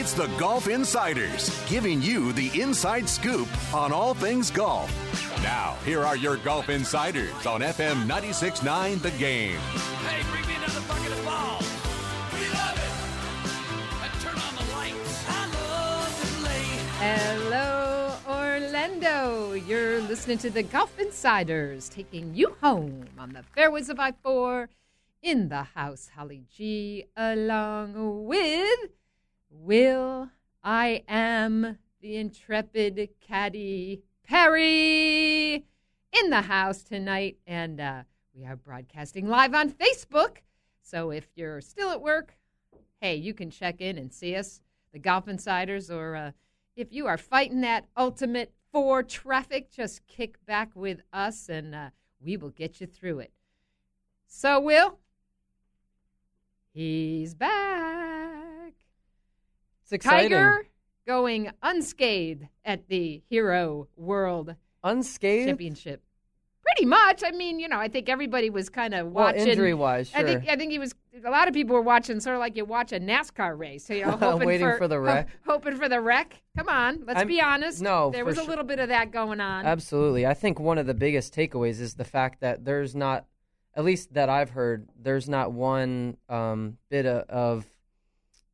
It's the Golf Insiders, giving you the inside scoop on all things golf. Now, here are your Golf Insiders on FM 96.9 The Game. Hey, bring me another bucket of balls. We love it. And turn on the lights. I love to play. Hello, Orlando. You're listening to the Golf Insiders, taking you home on the fairways of I 4 in the house. Holly G, along with Will. I am the intrepid caddy Perry in the house tonight, and uh, we are broadcasting live on Facebook. So if you're still at work, hey, you can check in and see us, the Golf Insiders, or uh, if you are fighting that ultimate four traffic, just kick back with us and uh, we will get you through it. So, Will, he's back. Tiger going unscathed at the Hero World Unscathed? Championship. Pretty much. I mean, you know, I think everybody was kind of Well, watching. injury-wise, I think sure. I think he was. A lot of people were watching, sort of like you watch a NASCAR race. You know, hoping Waiting for, for the ho- wreck. hoping for the wreck. Come on, let's I'm- be honest. no, there was a sure. little bit of that going on. Absolutely. I think one of the biggest takeaways is the fact that there's not, at least that I've heard, there's not one um, bit of, of,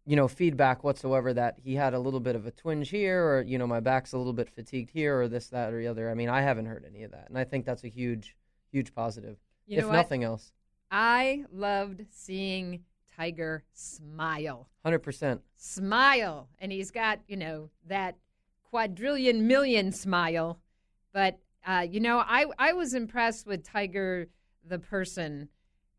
you know, feedback whatsoever that he had a little bit of a twinge here or, you know, my back's a little bit fatigued here or this, that, or the other. I mean, I haven't heard any of that. And I think that's a huge, huge positive, You if nothing else. I loved seeing Tiger smile. 100%. smile and he's got you know that quadrillion million smile but uh, you know I, I was impressed with tiger the person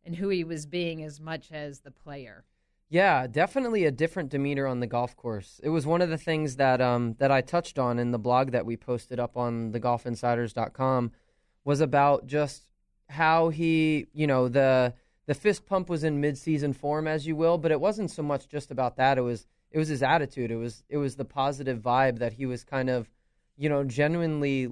and who he was being as much as the player Yeah, definitely a different demeanor on the golf course. It was one of the things that um, that I touched on in the blog that we posted up on thegolfinsiders.com was about just how he, you know, the the fist pump was in mid-season form as you will, but it wasn't so much just about that. It was it was his attitude. It was it was the positive vibe that he was kind of, you know, genuinely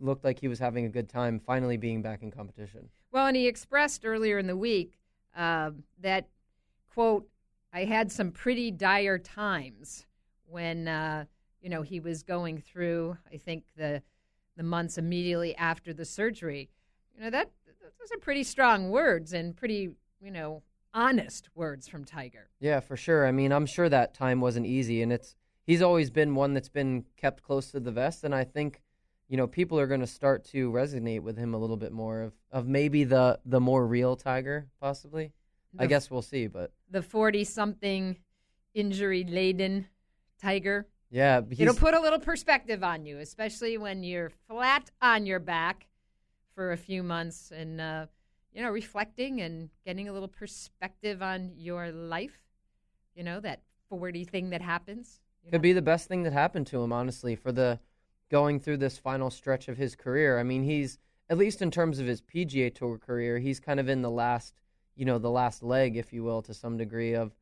looked like he was having a good time finally being back in competition. well and he expressed earlier in the week um, that quote i had some pretty dire times when uh, you know he was going through i think the the months immediately after the surgery you know that those are pretty strong words and pretty you know honest words from tiger Yeah, for sure. I mean, I'm sure that time wasn't easy, and it's he's always been one that's been kept close to the vest, and I think you know people are going to start to resonate with him a little bit more of of maybe the the more real Tiger, possibly. I guess we'll see, but the 40 something injury laden tiger yeah, it'll put a little perspective on you especially when you're flat on your back for a few months and uh, you know reflecting and getting a little perspective on your life you know that 40 thing that happens you know? could be the best thing that happened to him, honestly, for the going through this final stretch of his career. I mean, he's at least in terms of his PGA Tour career, he's kind of in the last, you know, the last leg, if you will, to some degree of,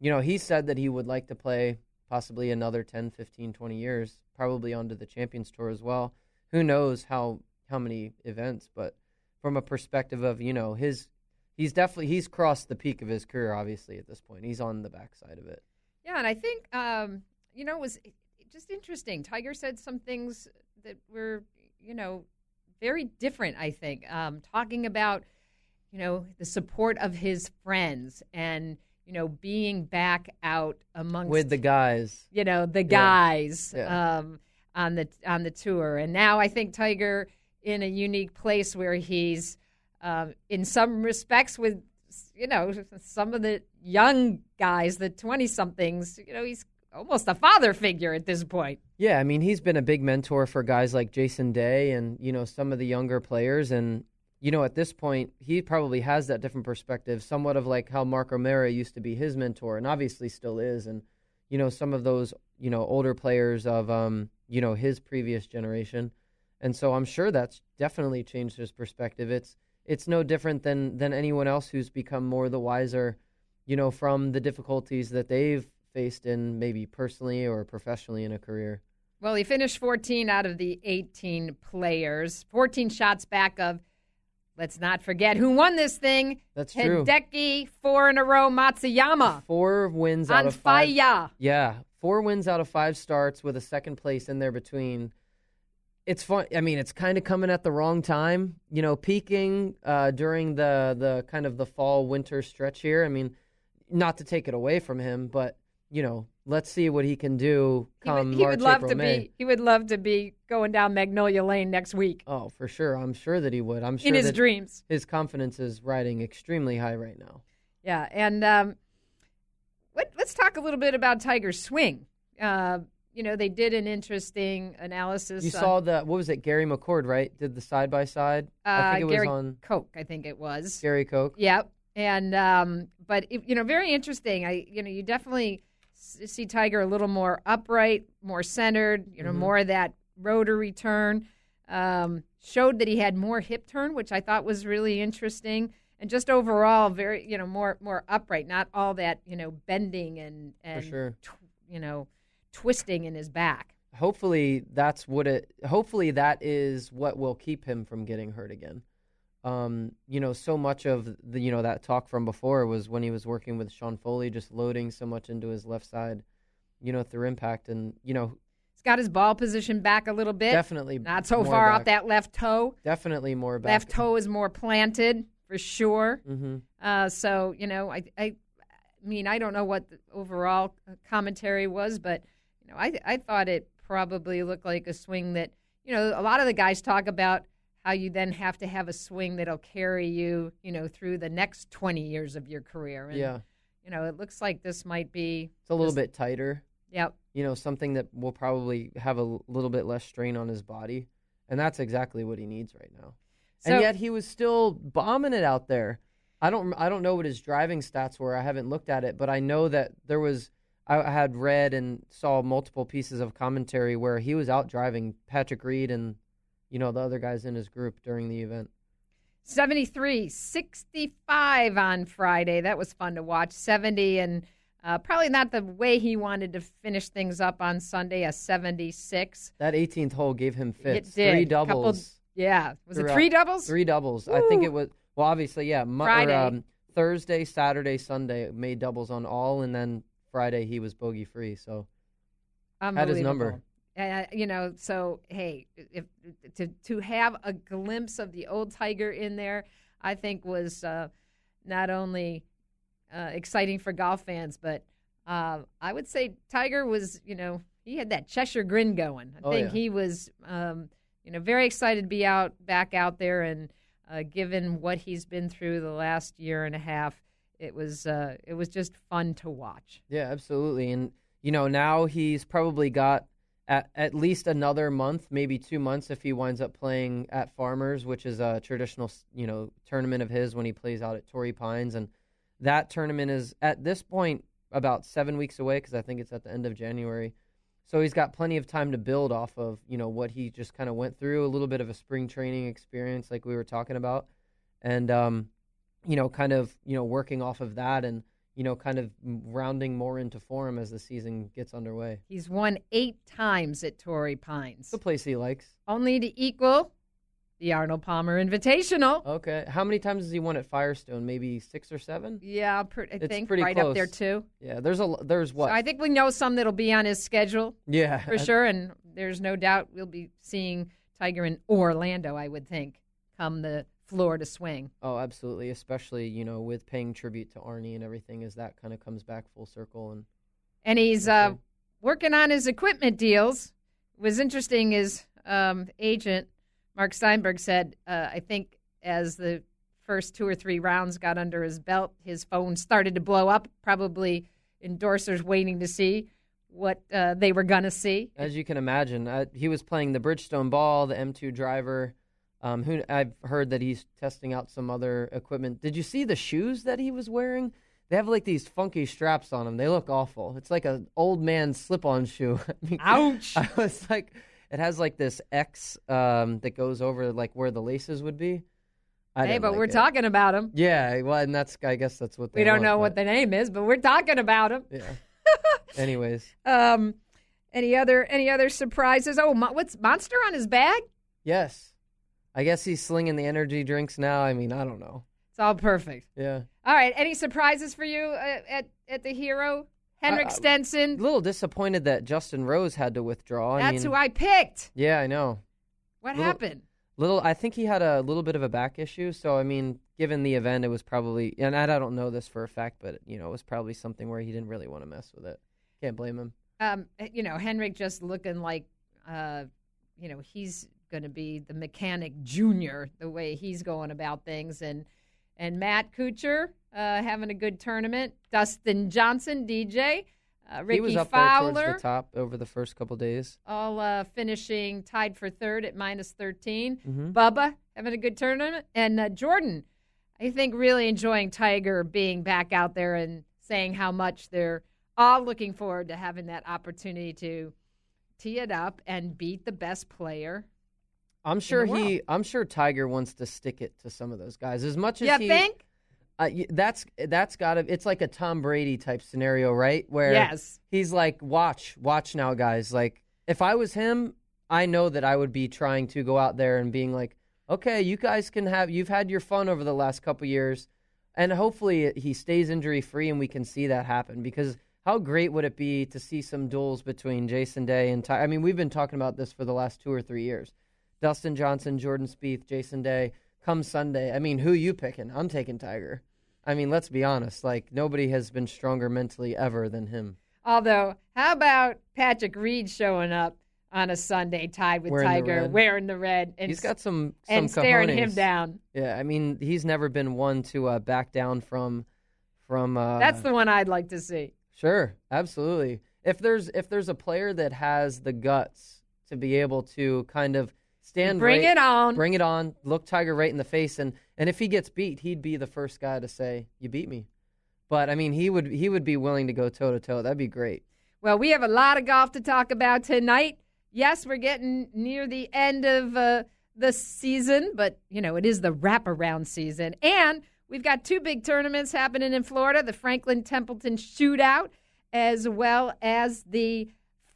you know, he said that he would like to play possibly another 10, 15, 20 years, probably onto the Champions Tour as well. Who knows how how many events, but from a perspective of, you know, his he's definitely he's crossed the peak of his career obviously at this point. He's on the backside of it. Yeah, and I think um, you know it was just interesting. Tiger said some things that were you know very different. I think um, talking about you know the support of his friends and you know being back out amongst With the guys. you know the guys Yeah. Um, on the on the tour, and now I think Tiger in a unique place where he's um, in some respects with you know some of the young guys, the twenty somethings. You know, he's almost a father figure at this point. Yeah, I mean, he's been a big mentor for guys like Jason Day and, you know, some of the younger players. And, you know, at this point, he probably has that different perspective, somewhat of like how Mark O'Meara used to be his mentor and obviously still is. And, you know, some of those, you know, older players of, um, you know, his previous generation. And so I'm sure that's definitely changed his perspective. It's it's no different than than anyone else who's become more the wiser, you know, from the difficulties that they've faced in maybe personally or professionally in a career. Well, he finished 14 out of the 18 players, 14 shots back of. Let's not forget who won this thing. That's true. Hideki, four in a row, Matsuyama. Four wins out On of five. fire. Yeah, four wins out of five starts with a second place in there between. It's fun. I mean, it's kind of coming at the wrong time. You know, peaking uh, during the the kind of the fall winter stretch here. I mean, not to take it away from him, but you know, let's see what he can do Come He would, he March, would love April, to May. be. He would love to be going down Magnolia Lane next week Oh, for sure. I'm sure that he would. I'm sure in his dreams. his confidence is riding extremely high right now. Yeah, and um, let, let's talk a little bit about Tiger's swing. Uh, you know, they did an interesting analysis. You on- saw the what was it? Gary McCord, right? Did the side by side. I uh, think it was on Koch. I think it was. Gary Koch. Yep. And um, but it, you know, very interesting. I you know, you definitely see Tiger a little more upright, more centered. You know, Mhm. more of that rotary turn. Um, showed that he had more hip turn, which I thought was really interesting. And just overall, very you know more more upright, not all that you know bending and and sure. tw- you know twisting in his back. hopefully that's what it hopefully that is what will keep him from getting hurt again um, you know so much of the you know that talk from before was when he was working with Sean Foley just loading so much into his left side you know through impact and you know He's got his ball position back a little bit. definitely Not so far back, off that left toe. definitely more back Left toe is more planted for sure. hmm Uh, so you know, I, I, I mean, I don't know what the overall commentary was, but you know, I, I thought it probably looked like a swing that you know a lot of the guys talk about how you then have to have a swing that'll carry you, you know, through the next twenty years of your career. And, yeah you know, it looks like this might be. it's a little Just- bit tighter Yep. you know something that will probably have a little bit less strain on his body and that's exactly what he needs right now So and yet he was still bombing it out there. I don't I don't know what his driving stats were. I haven't looked at it, but I know that there was I had read and saw multiple pieces of commentary where he was out driving Patrick Reed and you know the other guys in his group during the event. 73, 65 on Friday. That was fun to watch. 70 and uh, probably not the way he wanted to finish things up on Sunday, a 76. That 18th hole gave him fits. did. Three Couple- doubles. Yeah. Was it three doubles? Three doubles. I think it was well obviously yeah, Mo- or, Friday. um, Thursday, Saturday, Sunday made doubles on all and then Friday he was bogey free. So had his number. Uh, you know, so hey, if to to have a glimpse of the old Tiger in there, I think was uh, not only uh, exciting for golf fans, but uh, I would say Tiger was, you know, he had that Cheshire grin going. I Oh, think yeah. he was, um, you know, very excited to be out back out there, and uh, given what he's been through the last year and a half, it was uh, it was just fun to watch. Yeah, absolutely. And you know, now he's probably got at at least another month, maybe two months, if he winds up playing at Farmers, which is a traditional you know tournament of his when he plays out at Torrey Pines, and that tournament is at this point about seven weeks away because I think it's at the end of January. So he's got plenty of time to build off of you know what he just kind of went through, a little bit of a spring training experience, like we were talking about, and um, you know, kind of you know working off of that and you know, kind of rounding more into form as the season gets underway. He's won eight times at Torrey Pines, The place he likes. only to equal the Arnold Palmer Invitational. Okay. How many times has he won at Firestone? Maybe six or seven? Yeah, I It's think pretty right up there too. Yeah, there's a there's what? So I think we know some that'll be on his schedule yeah, for sure, and there's no doubt we'll be seeing Tiger in Orlando. I would think come the Florida swing. Oh, absolutely. Especially you know with paying tribute to Arnie and everything, as that kind of comes back full circle. And and he's uh, working on his equipment deals. It was interesting. His um, agent Mark Steinberg said, uh, I think as the first two or three rounds got under his belt, his phone started to blow up. Probably endorsers waiting to see what uh, they were gonna see. as you can imagine, uh, he was playing the Bridgestone ball, the M2 driver. Um, who I've heard that he's testing out some other equipment. Did you see the shoes that he was wearing? they have like these funky straps on them. They look awful. It's like an old man's slip-on shoe. I mean, Ouch. I was like, it has like this X um, that goes over like where the laces would be. I hey, but like we're it. talking about him. Yeah, well, and that's I guess that's what they We don't want, know what the name is, but we're talking about him. Yeah. Anyways, Um, any other any other surprises? Oh, what's Monster on his bag? yes, I guess he's slinging the energy drinks now. I mean, I don't know. It's all perfect. Yeah, All right. Any surprises for you uh, at at the hero? Henrik Stenson. a little disappointed that Justin Rose had to withdraw. I That's mean, who I picked. yeah, I know. What Little- happened? Little, I think he had a little bit of a back issue. So I mean, given the event, it was probably, and I don't know this for a fact, but you know, it was probably something where he didn't really want to mess with it. Can't blame him. Um, you know, Henrik just looking like, uh, you know, he's going to be the mechanic junior the way he's going about things, and and Matt Kuchar uh, having a good tournament. Dustin Johnson, DJ, uh, Rickie he was up Fowler. there towards the top over the first couple days. all uh, finishing tied for third at minus 13. Mhm. Bubba having a good tournament. And uh, Jordan, I think, really enjoying Tiger being back out there and saying how much they're all looking forward to having that opportunity to tee it up and beat the best player. I'm sure he. I'm sure Tiger wants to stick it to some of those guys as much as You he. think? Uh, that's that's got to. It's like a Tom Brady type scenario, right? Where Yes. he's like, "Watch, watch now, guys." Like, if I was him, I know that I would be trying to go out there and being like, "Okay, you guys can have. You've had your fun over the last couple years, and hopefully he stays injury free, and we can see that happen." Because how great would it be to see some duels between Jason Day and Ty? I mean, we've been talking about this for the last two or three years. Dustin Johnson, Jordan Spieth, Jason Day. Come Sunday, I mean, who you picking? I'm taking Tiger. I mean, let's be honest. Like nobody has been stronger mentally ever than him. Although, how about Patrick Reed showing up on a Sunday tied with Wearing Tiger, red. wearing the red, and, He's got some some and staring him down? Yeah, I mean, he's never been one to uh, back down from from. Uh, That's the one I'd like to see. sure, absolutely. If there's if there's a player that has the guts to be able to kind of stand, Bring right- it on. bring it on, look Tiger right in the face, and and if he gets beat, he'd be the first guy to say, "You beat me." But I mean, he would he would be willing to go toe to toe. That'd be great. Well, we have a lot of golf to talk about tonight. Yes, we're getting near the end of uh, the season, but you know it is the wraparound season, and we've got two big tournaments happening in Florida: the Franklin Templeton Shootout, as well as the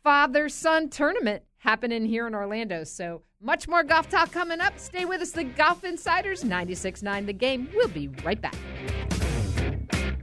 father-son tournament happening here in Orlando. So much more golf talk coming up. Stay with us, the Golf Insiders, 96.9 The Game. We'll be right back.